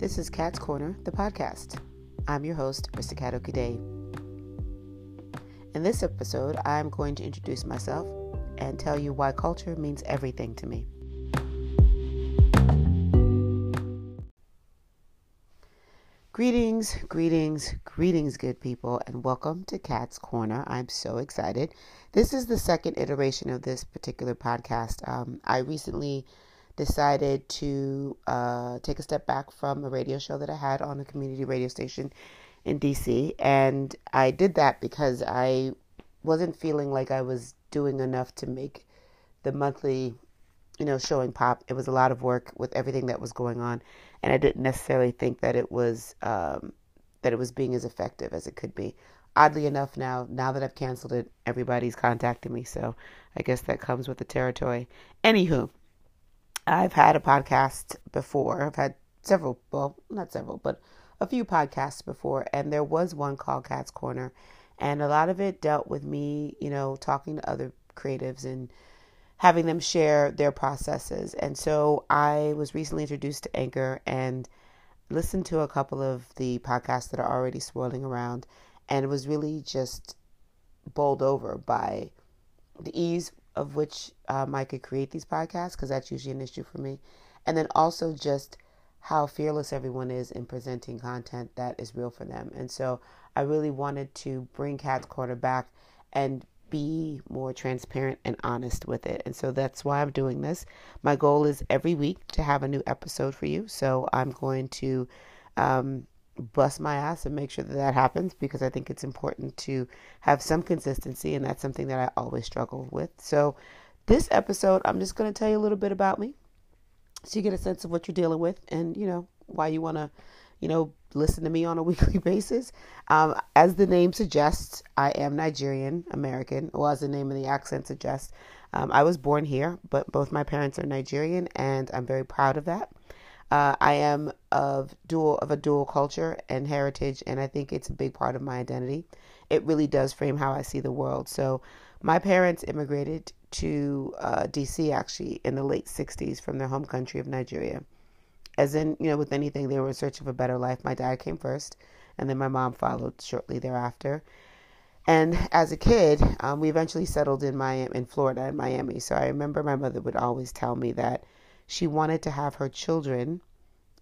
This is Kat's Korner, the podcast. I'm your host, Mr. Kat Okide. In this episode, I'm going to introduce myself and tell you why culture means everything to me. Greetings, greetings, greetings, good people, and welcome to Kat's Korner. I'm so excited. This is the second iteration of this particular podcast. Um, I recently decided to uh, take a step back from a radio show that I had on a community radio station in DC. And I did that because I wasn't feeling like I was doing enough to make the monthly, you know, showing pop. It was a lot of work with everything that was going on. And I didn't necessarily think that it was um, that it was being as effective as it could be. Oddly enough, now now that I've canceled it, everybody's contacting me. So I guess that comes with the territory. Anywho, I've had a podcast before. I've had several, well, not several, but a few podcasts before, and there was one called Kat's Korner, and a lot of it dealt with me, you know, talking to other creatives and having them share their processes. And so I was recently introduced to Anchor and listened to a couple of the podcasts that are already swirling around, and was really just bowled over by the ease of which um, I could create these podcasts because that's usually an issue for me. And then also just how fearless everyone is in presenting content that is real for them. And so I really wanted to bring Kat's Korner back and be more transparent and honest with it. And so that's why I'm doing this. My goal is every week to have a new episode for you. So I'm going to um, bust my ass and make sure that that happens because I think it's important to have some consistency, and that's something that I always struggle with. So, this episode, I'm just going to tell you a little bit about me so you get a sense of what you're dealing with and, you know, why you want to, you know, listen to me on a weekly basis. Um, as the name suggests, I am Nigerian American, or as the name of the accent suggests. Um, I was born here, but both my parents are Nigerian, and I'm very proud of that. Uh, I am of dual of a dual culture and heritage, and I think it's a big part of my identity. It really does frame how I see the world. So, my parents immigrated to uh, DC actually in the late '60s from their home country of Nigeria. As in, you know, with anything, they were in search of a better life. My dad came first, and then my mom followed shortly thereafter. And as a kid, um, we eventually settled in Miami, in Florida, in Miami. So I remember my mother would always tell me that she wanted to have her children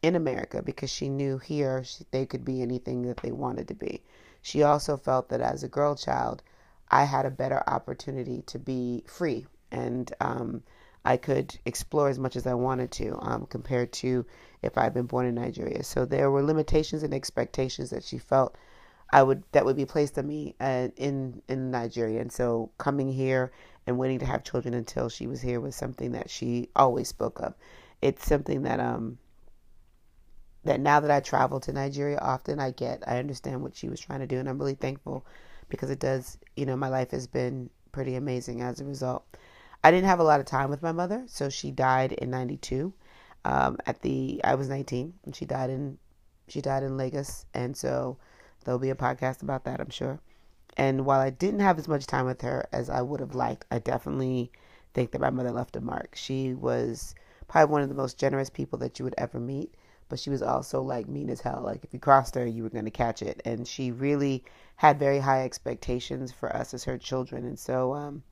in America because she knew here they could be anything that they wanted to be. She also felt that as a girl child, I had a better opportunity to be free and um, I could explore as much as I wanted to um, compared to if I'd been born in Nigeria. So there were limitations and expectations that she felt I would that would be placed on me uh, in in Nigeria. And so coming here and waiting to have children until she was here was something that she always spoke of. It's something that um that now that I travel to Nigeria often I get I understand what she was trying to do and I'm really thankful because it does you know my life has been pretty amazing as a result. I didn't have a lot of time with my mother, so she died in '92. Um, at the I was 19 and she died in she died in Lagos, and so there'll be a podcast about that, I'm sure. And while I didn't have as much time with her as I would have liked, I definitely think that my mother left a mark. She was probably one of the most generous people that you would ever meet, but she was also like mean as hell. Like if you crossed her, you were going to catch it. And she really had very high expectations for us as her children. And so um,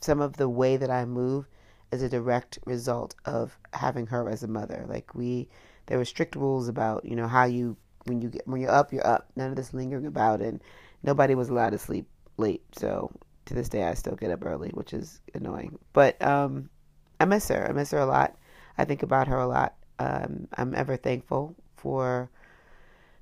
some of the way that I move is a direct result of having her as a mother. Like we, there were strict rules about you know how you when you get when you're up, you're up. None of this lingering about, and nobody was allowed to sleep late. So to this day, I still get up early, which is annoying. But um, I miss her. I miss her a lot. I think about her a lot. Um, I'm ever thankful for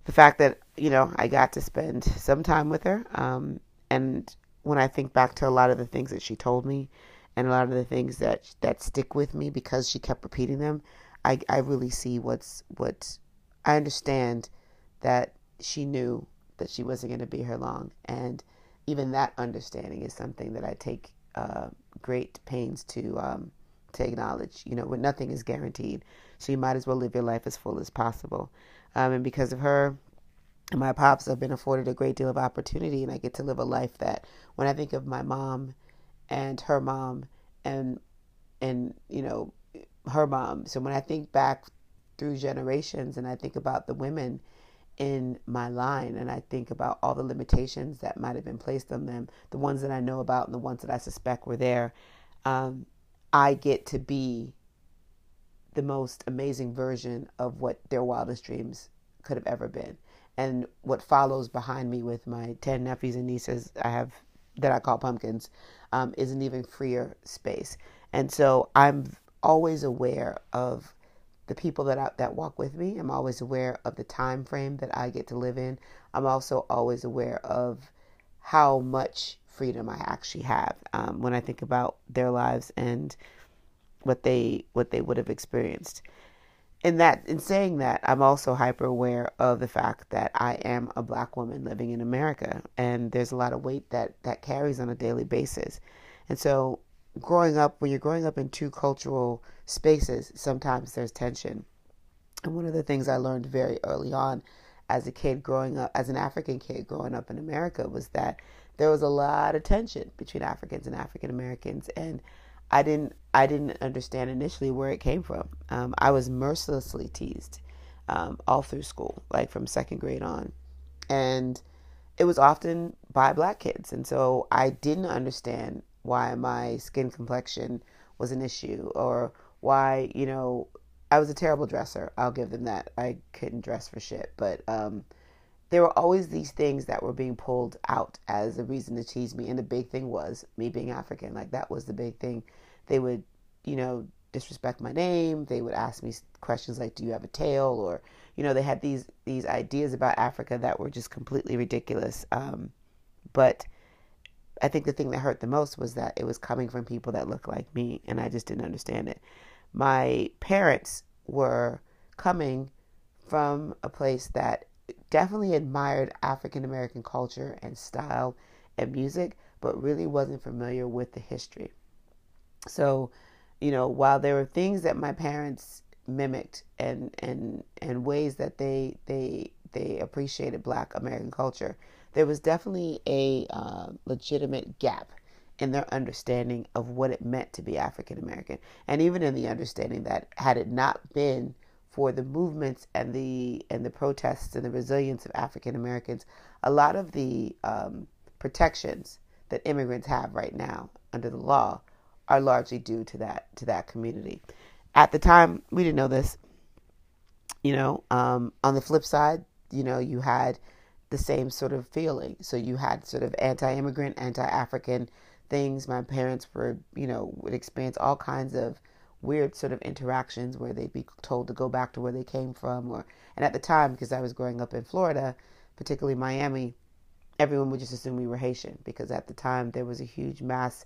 the fact that you know I got to spend some time with her. Um, and when I think back to a lot of the things that she told me, and a lot of the things that that stick with me because she kept repeating them, I I really see what's what I understand that she knew that she wasn't going to be here long. And even that understanding is something that I take uh, great pains to um, to acknowledge. You know, when nothing is guaranteed, so you might as well live your life as full as possible. Um, and because of her, my pops have been afforded a great deal of opportunity, and I get to live a life that, when I think of my mom and her mom, and and you know her mom, so when I think back through generations and I think about the women in my line and I think about all the limitations that might have been placed on them, the ones that I know about and the ones that I suspect were there, um, I get to be the most amazing version of what their wildest dreams could have ever been. And what follows behind me with my 10 nephews and nieces I have that I call pumpkins um, is an even freer space. And so I'm always aware of the people that I, that walk with me. I'm always aware of the time frame that I get to live in. I'm also always aware of how much freedom I actually have um, when I think about their lives and what they what they would have experienced. In that, in saying that, I'm also hyper aware of the fact that I am a black woman living in America, and there's a lot of weight that that carries on a daily basis. And so, growing up, when you're growing up in two cultural spaces, sometimes there's tension. And one of the things I learned very early on as a kid growing up, as an African kid growing up in America, was that there was a lot of tension between Africans and African Americans. And I didn't I didn't understand initially where it came from. Um, I was mercilessly teased um, all through school, like from second grade on, and it was often by black kids, and so I didn't understand why my skin complexion was an issue or why you know I was a terrible dresser. I'll give them that. I couldn't dress for shit, but um, there were always these things that were being pulled out as a reason to tease me. And the big thing was me being African. Like that was the big thing. They would, you know, disrespect my name. They would ask me questions like, "Do you have a tail?" Or, you know, they had these these ideas about Africa that were just completely ridiculous. Um, but I think the thing that hurt the most was that it was coming from people that looked like me, and I just didn't understand it. My parents were coming from a place that definitely admired African American culture and style and music, but really wasn't familiar with the history. So, you know, while there were things that my parents mimicked and and and ways that they they they appreciated Black American culture, there was definitely a uh, legitimate gap in their understanding of what it meant to be African American, and even in the understanding that had it not been for the movements and the and the protests and the resilience of African Americans, a lot of the um, protections that immigrants have right now under the law are largely due to that to that community. At the time, we didn't know this. You know, um, on the flip side, you know, you had the same sort of feeling. So you had sort of anti-immigrant, anti-African things. My parents were, you know, would experience all kinds of weird sort of interactions where they'd be told to go back to where they came from or and at the time because I was growing up in Florida, particularly Miami, everyone would just assume we were Haitian because at the time there was a huge mass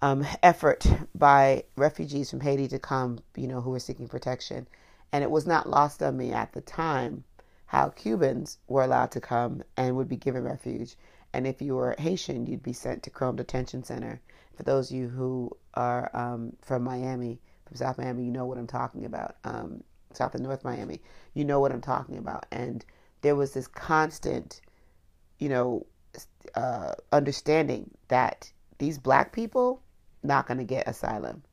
um, effort by refugees from Haiti to come, you know, who were seeking protection. And it was not lost on me at the time how Cubans were allowed to come and would be given refuge. And if you were Haitian, you'd be sent to Krome Detention Center for those of you who are um, from Miami, from South Miami, you know what I'm talking about. Um, South and North Miami, you know what I'm talking about. And there was this constant, you know, uh, understanding that these black people not going to get asylum.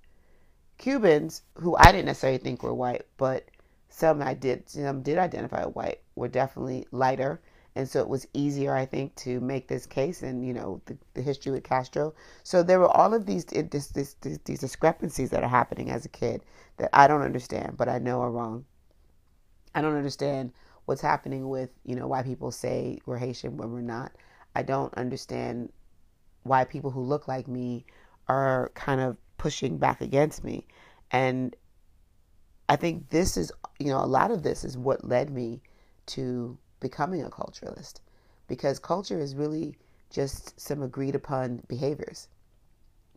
Cubans, who I didn't necessarily think were white, but some I did, some did identify as white, were definitely lighter and so it was easier, I think, to make this case, and you know the, the history with Castro. So there were all of these this, this, this, these discrepancies that are happening as a kid that I don't understand, but I know are wrong. I don't understand what's happening with you know why people say we're Haitian when we're not. I don't understand why people who look like me are kind of pushing back against me, and I think this is you know a lot of this is what led me to becoming a culturalist because culture is really just some agreed upon behaviors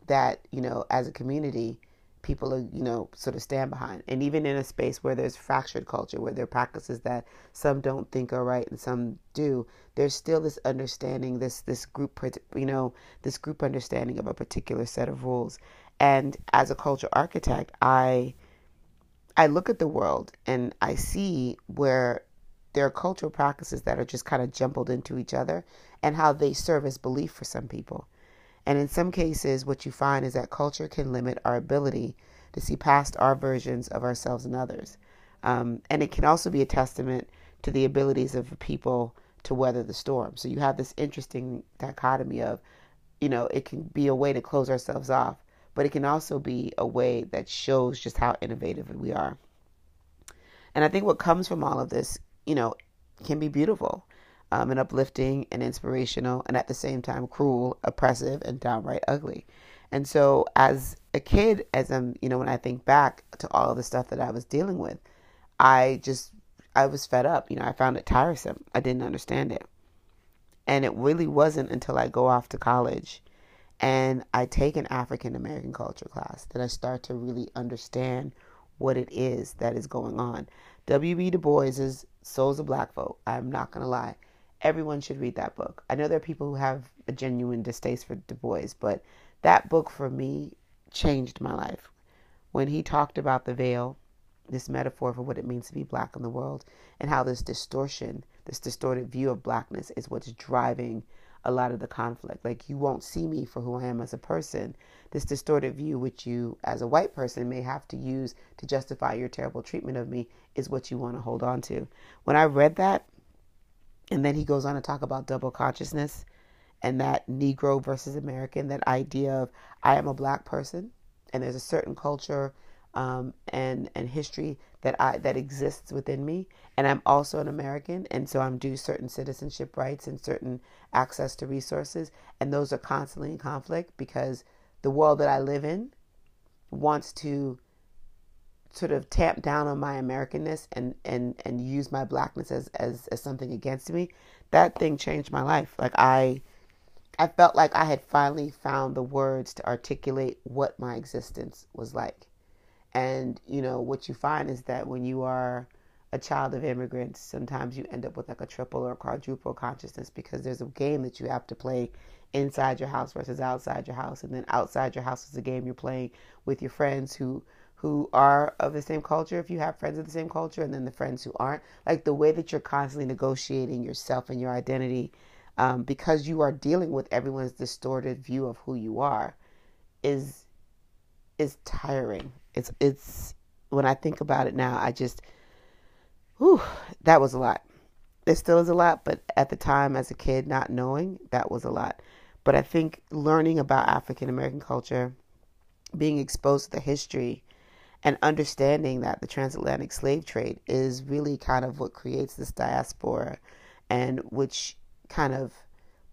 that, you know, as a community, people are, you know, sort of stand behind. And even in a space where there's fractured culture, where there are practices that some don't think are right and some do, there's still this understanding, this this group, you know, this group understanding of a particular set of rules. And as a culture architect, I I look at the world and I see where there are cultural practices that are just kind of jumbled into each other and how they serve as belief for some people. And in some cases, what you find is that culture can limit our ability to see past our versions of ourselves and others. Um, and it can also be a testament to the abilities of people to weather the storm. So you have this interesting dichotomy of, you know, it can be a way to close ourselves off, but it can also be a way that shows just how innovative we are. And I think what comes from all of this, you know, can be beautiful um, and uplifting and inspirational, and at the same time cruel, oppressive, and downright ugly. And so, as a kid, as I'm, you know, when I think back to all of the stuff that I was dealing with, I just, I was fed up. You know, I found it tiresome. I didn't understand it. And it really wasn't until I go off to college and I take an African American culture class that I start to really understand what it is that is going on. W.B. Du Bois's Souls of Black Folk, I'm not going to lie, everyone should read that book. I know there are people who have a genuine distaste for Du Bois, but that book for me changed my life. When he talked about the veil, this metaphor for what it means to be black in the world, and how this distortion, this distorted view of blackness is what's driving a lot of the conflict. Like, you won't see me for who I am as a person. This distorted view, which you, as a white person, may have to use to justify your terrible treatment of me, is what you want to hold on to. When I read that, and then he goes on to talk about double consciousness and that Negro versus American, that idea of I am a black person and there's a certain culture um, and and history that I that exists within me, and I'm also an American, and so I'm due certain citizenship rights and certain access to resources, and those are constantly in conflict because the world that I live in wants to sort of tamp down on my Americanness and and and use my blackness as as as something against me, that thing changed my life. Like I I felt like I had finally found the words to articulate what my existence was like. And you know, what you find is that when you are a child of immigrants, sometimes you end up with like a triple or quadruple consciousness because there's a game that you have to play inside your house versus outside your house, and then outside your house is a game you're playing with your friends who who are of the same culture, if you have friends of the same culture, and then the friends who aren't. Like the way that you're constantly negotiating yourself and your identity um, because you are dealing with everyone's distorted view of who you are is is tiring. It's it's when I think about it now, I just whew, that was a lot. It still is a lot, but at the time as a kid not knowing, that was a lot. But I think learning about African American culture, being exposed to the history and understanding that the transatlantic slave trade is really kind of what creates this diaspora and which kind of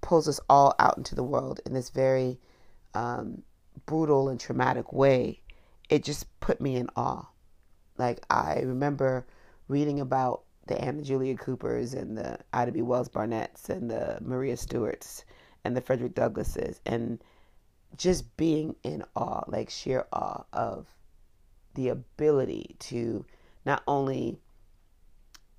pulls us all out into the world in this very um, brutal and traumatic way, it just put me in awe. Like, I remember reading about the Anna Julia Coopers and the Ida B. Wells Barnetts and the Maria Stewarts and the Frederick Douglasses and just being in awe, like sheer awe of the ability to not only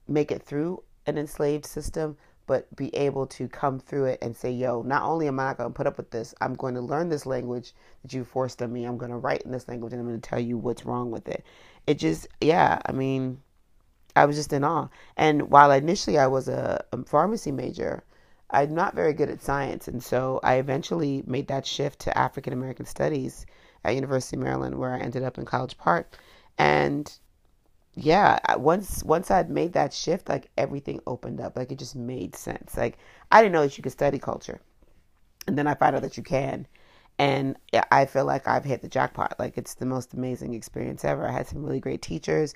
make it through an enslaved system, but be able to come through it and say, yo, not only am I not going to put up with this, I'm going to learn this language that you forced on me. I'm going to write in this language and I'm going to tell you what's wrong with it. It just, yeah, I mean, I was just in awe. And while initially I was a, a pharmacy major, I'm not very good at science. And so I eventually made that shift to African American studies at University of Maryland, where I ended up in College Park. And yeah, once once I'd made that shift, like everything opened up. Like it just made sense. Like I didn't know that you could study culture, and then I found out that you can, and I feel like I've hit the jackpot. Like it's the most amazing experience ever. I had some really great teachers.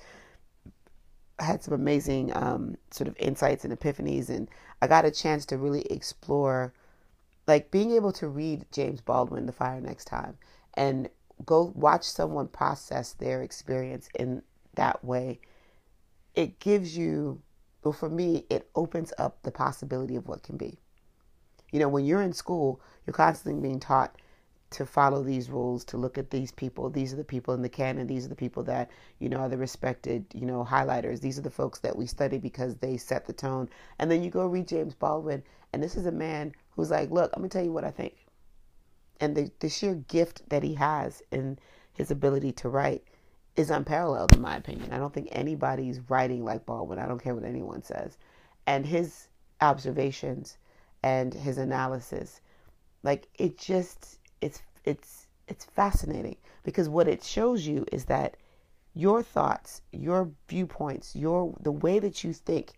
I had some amazing um, sort of insights and epiphanies, and I got a chance to really explore, like being able to read James Baldwin, The Fire Next Time, and go watch someone process their experience in that way. It gives you, well, for me, it opens up the possibility of what can be. You know, when you're in school, you're constantly being taught to follow these rules, to look at these people. These are the people in the canon. These are the people that, you know, are the respected, you know, highlighters. These are the folks that we study because they set the tone. And then you go read James Baldwin, and this is a man who's like, look, I'm going to tell you what I think and the, the sheer gift that he has in his ability to write is unparalleled in my opinion. I don't think anybody's writing like Baldwin. I don't care what anyone says. And his observations and his analysis, like it just it's it's it's fascinating because what it shows you is that your thoughts, your viewpoints, your the way that you think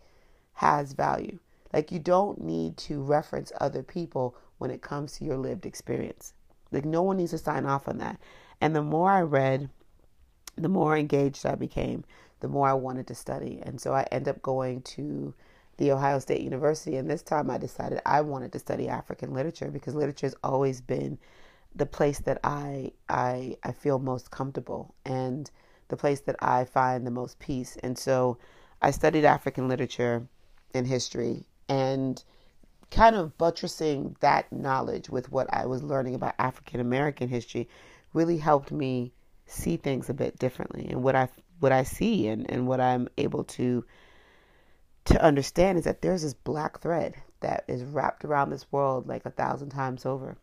has value. Like you don't need to reference other people when it comes to your lived experience. Like no one needs to sign off on that. And the more I read, the more engaged I became, the more I wanted to study. And so I end up going to the Ohio State University. And this time I decided I wanted to study African literature because literature has always been the place that I I I feel most comfortable and the place that I find the most peace. And so I studied African literature and history and kind of buttressing that knowledge with what I was learning about African American history really helped me see things a bit differently and what I what I see and, and what I'm able to to understand is that there's this black thread that is wrapped around this world like a thousand times over.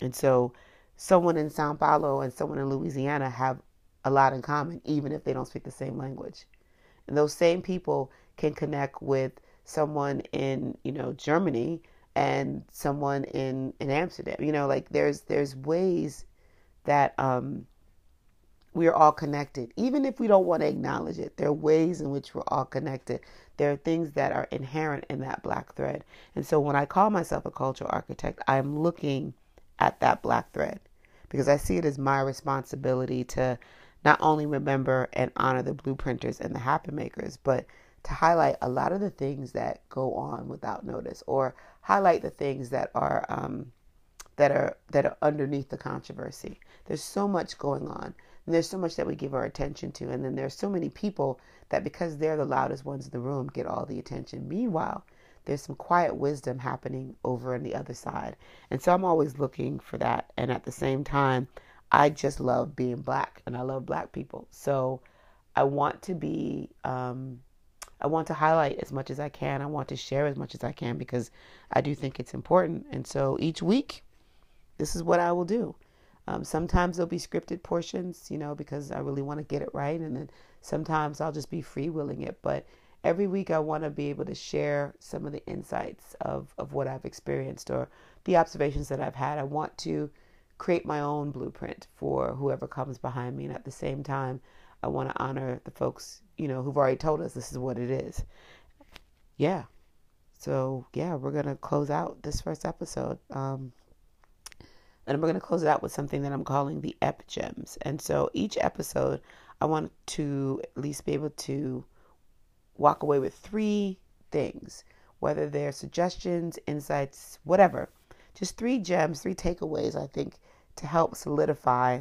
And so someone in Sao Paulo and someone in Louisiana have a lot in common, even if they don't speak the same language. And those same people can connect with someone in, you know, Germany and someone in, in Amsterdam. You know, like there's there's ways that um we are all connected. Even if we don't want to acknowledge it, there are ways in which we're all connected. There are things that are inherent in that black thread. And so when I call myself a cultural architect, I'm looking at that black thread because I see it as my responsibility to not only remember and honor the blueprinters and the happen makers, but to highlight a lot of the things that go on without notice or highlight the things that are um, that are that are underneath the controversy. There's so much going on. And there's so much that we give our attention to. And then there's so many people that because they're the loudest ones in the room get all the attention. Meanwhile, there's some quiet wisdom happening over on the other side. And so I'm always looking for that. And at the same time, I just love being black and I love black people. So I want to be, um, I want to highlight as much as I can. I want to share as much as I can because I do think it's important. And so each week, this is what I will do. Um, sometimes there'll be scripted portions, you know, because I really want to get it right. And then sometimes I'll just be freewheeling it. But every week I want to be able to share some of the insights of, of what I've experienced or the observations that I've had. I want to create my own blueprint for whoever comes behind me. And at the same time, I want to honor the folks, you know, who've already told us this is what it is. Yeah. So, yeah, we're going to close out this first episode. Um, and we're going to close it out with something that I'm calling the Ep Gems. And so each episode, I want to at least be able to walk away with three things, whether they're suggestions, insights, whatever. Just three gems, three takeaways, I think, to help solidify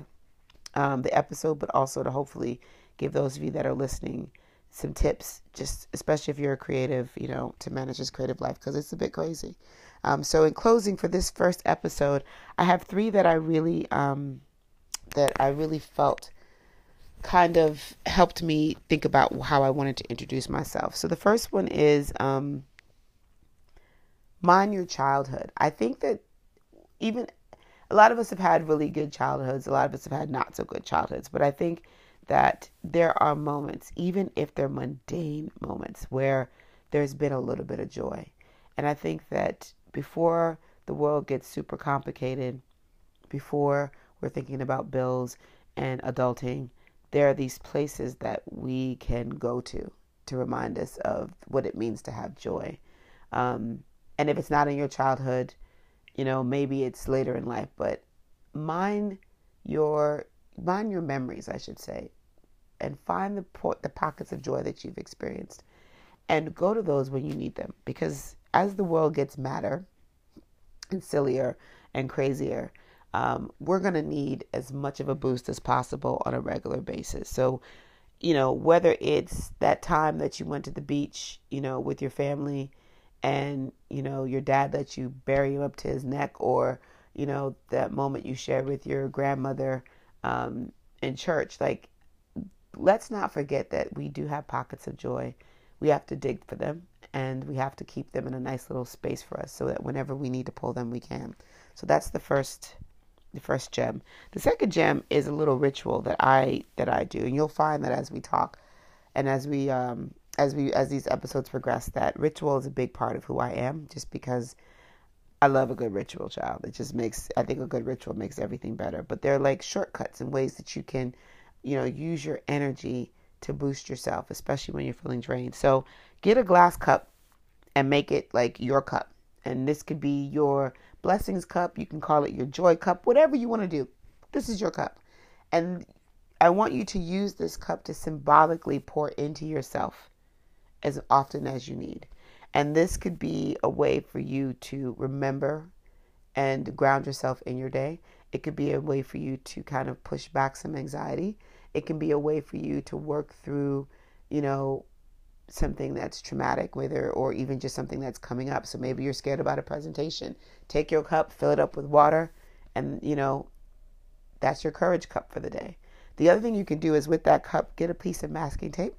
um, the episode, but also to hopefully give those of you that are listening some tips, just especially if you're a creative, you know, to manage this creative life because it's a bit crazy. Um, so, in closing for this first episode, I have three that I really um, that I really felt kind of helped me think about how I wanted to introduce myself. So, the first one is um, mind your childhood. I think that even a lot of us have had really good childhoods. A lot of us have had not so good childhoods, but I think that there are moments, even if they're mundane moments, where there's been a little bit of joy. And I think that before the world gets super complicated, before we're thinking about bills and adulting, there are these places that we can go to to remind us of what it means to have joy. Um, and if it's not in your childhood, you know, maybe it's later in life, but mind your mind your memories, I should say, and find the po- the pockets of joy that you've experienced, and go to those when you need them. Because as the world gets madder and sillier and crazier, um, we're going to need as much of a boost as possible on a regular basis. So, you know, whether it's that time that you went to the beach, you know, with your family and, you know, your dad let you bury him up to his neck, or, you know, that moment you shared with your grandmother um, in church, like, let's not forget that we do have pockets of joy. We have to dig for them and we have to keep them in a nice little space for us so that whenever we need to pull them we can. So that's the first the first gem. The second gem is a little ritual that i that i do and you'll find that as we talk and as we um as we as these episodes progress that ritual is a big part of who i am just because i love a good ritual child. It just makes i think a good ritual makes everything better. But they're like shortcuts and ways that you can you know, use your energy to boost yourself, especially when you're feeling drained. So get a glass cup and make it like your cup. And this could be your blessings cup. You can call it your joy cup, whatever you want to do. This is your cup. And I want you to use this cup to symbolically pour into yourself as often as you need. And this could be a way for you to remember and ground yourself in your day. It could be a way for you to kind of push back some anxiety. It can be a way for you to work through, you know, something that's traumatic, whether or even just something that's coming up. So maybe you're scared about a presentation. Take your cup, fill it up with water, and you know, that's your courage cup for the day. The other thing you can do is with that cup, get a piece of masking tape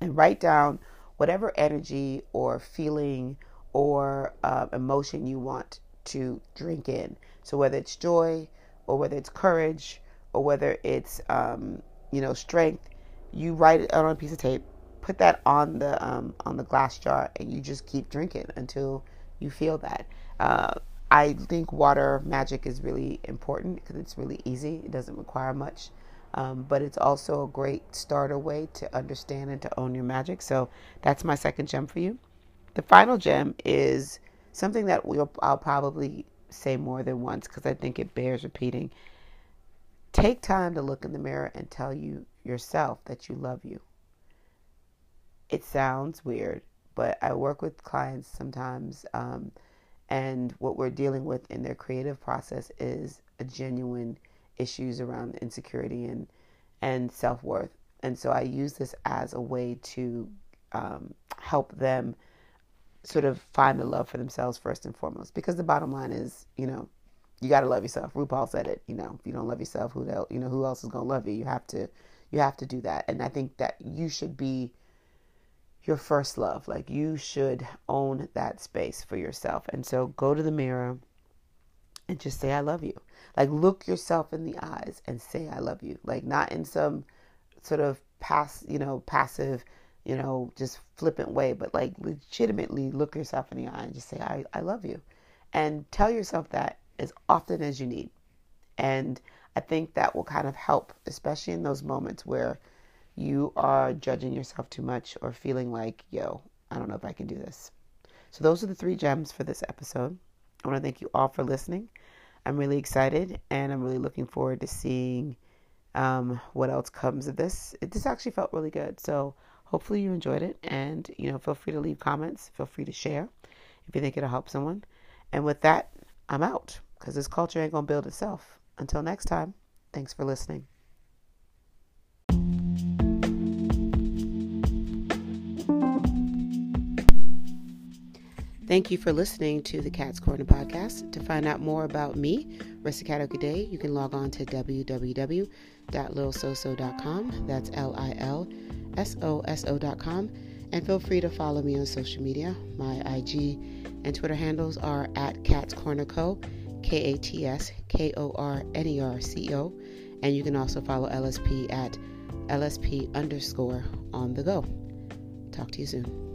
and write down whatever energy or feeling or uh, emotion you want to drink in. So whether it's joy or whether it's courage or whether it's um, you know strength, you write it out on a piece of tape, put that on the um, on the glass jar, and you just keep drinking until you feel that. Uh, I think water magic is really important because it's really easy. It doesn't require much. Um, but it's also a great starter way to understand and to own your magic. So that's my second gem for you. The final gem is something that we'll, I'll probably say more than once because I think it bears repeating. Take time to look in the mirror and tell you yourself that you love you. It sounds weird, but I work with clients sometimes, um, and what we're dealing with in their creative process is a genuine issues around insecurity and and self worth. And so I use this as a way to um, help them sort of find the love for themselves first and foremost. Because the bottom line is, you know, you got to love yourself. RuPaul said it. You know, if you don't love yourself, who else, you know, who else is gonna love you? You have to, you have to do that. And I think that you should be your first love. Like you should own that space for yourself. And so go to the mirror and just say I love you. Like look yourself in the eyes and say I love you. Like not in some sort of pass, you know, passive, you know, just flippant way, but like legitimately look yourself in the eye and just say I I love you. And tell yourself that as often as you need. And I think that will kind of help, especially in those moments where you are judging yourself too much or feeling like, yo, I don't know if I can do this. So, those are the three gems for this episode. I want to thank you all for listening. I'm really excited and I'm really looking forward to seeing um, what else comes of this. It, this actually felt really good. So hopefully you enjoyed it. And, you know, feel free to leave comments. Feel free to share if you think it'll help someone. And with that, I'm out because this culture ain't going to build itself. Until next time, thanks for listening. Thank you for listening to the Kat's Korner podcast. To find out more about me, Rissa Gade, you can log on to www.lilsoso.com. That's L I L S O S O.com. And feel free to follow me on social media. My IG and Twitter handles are at Kat's Korner Co. K A T S K O R N E R C O. And you can also follow LSP at LSP underscore on the go. Talk to you soon.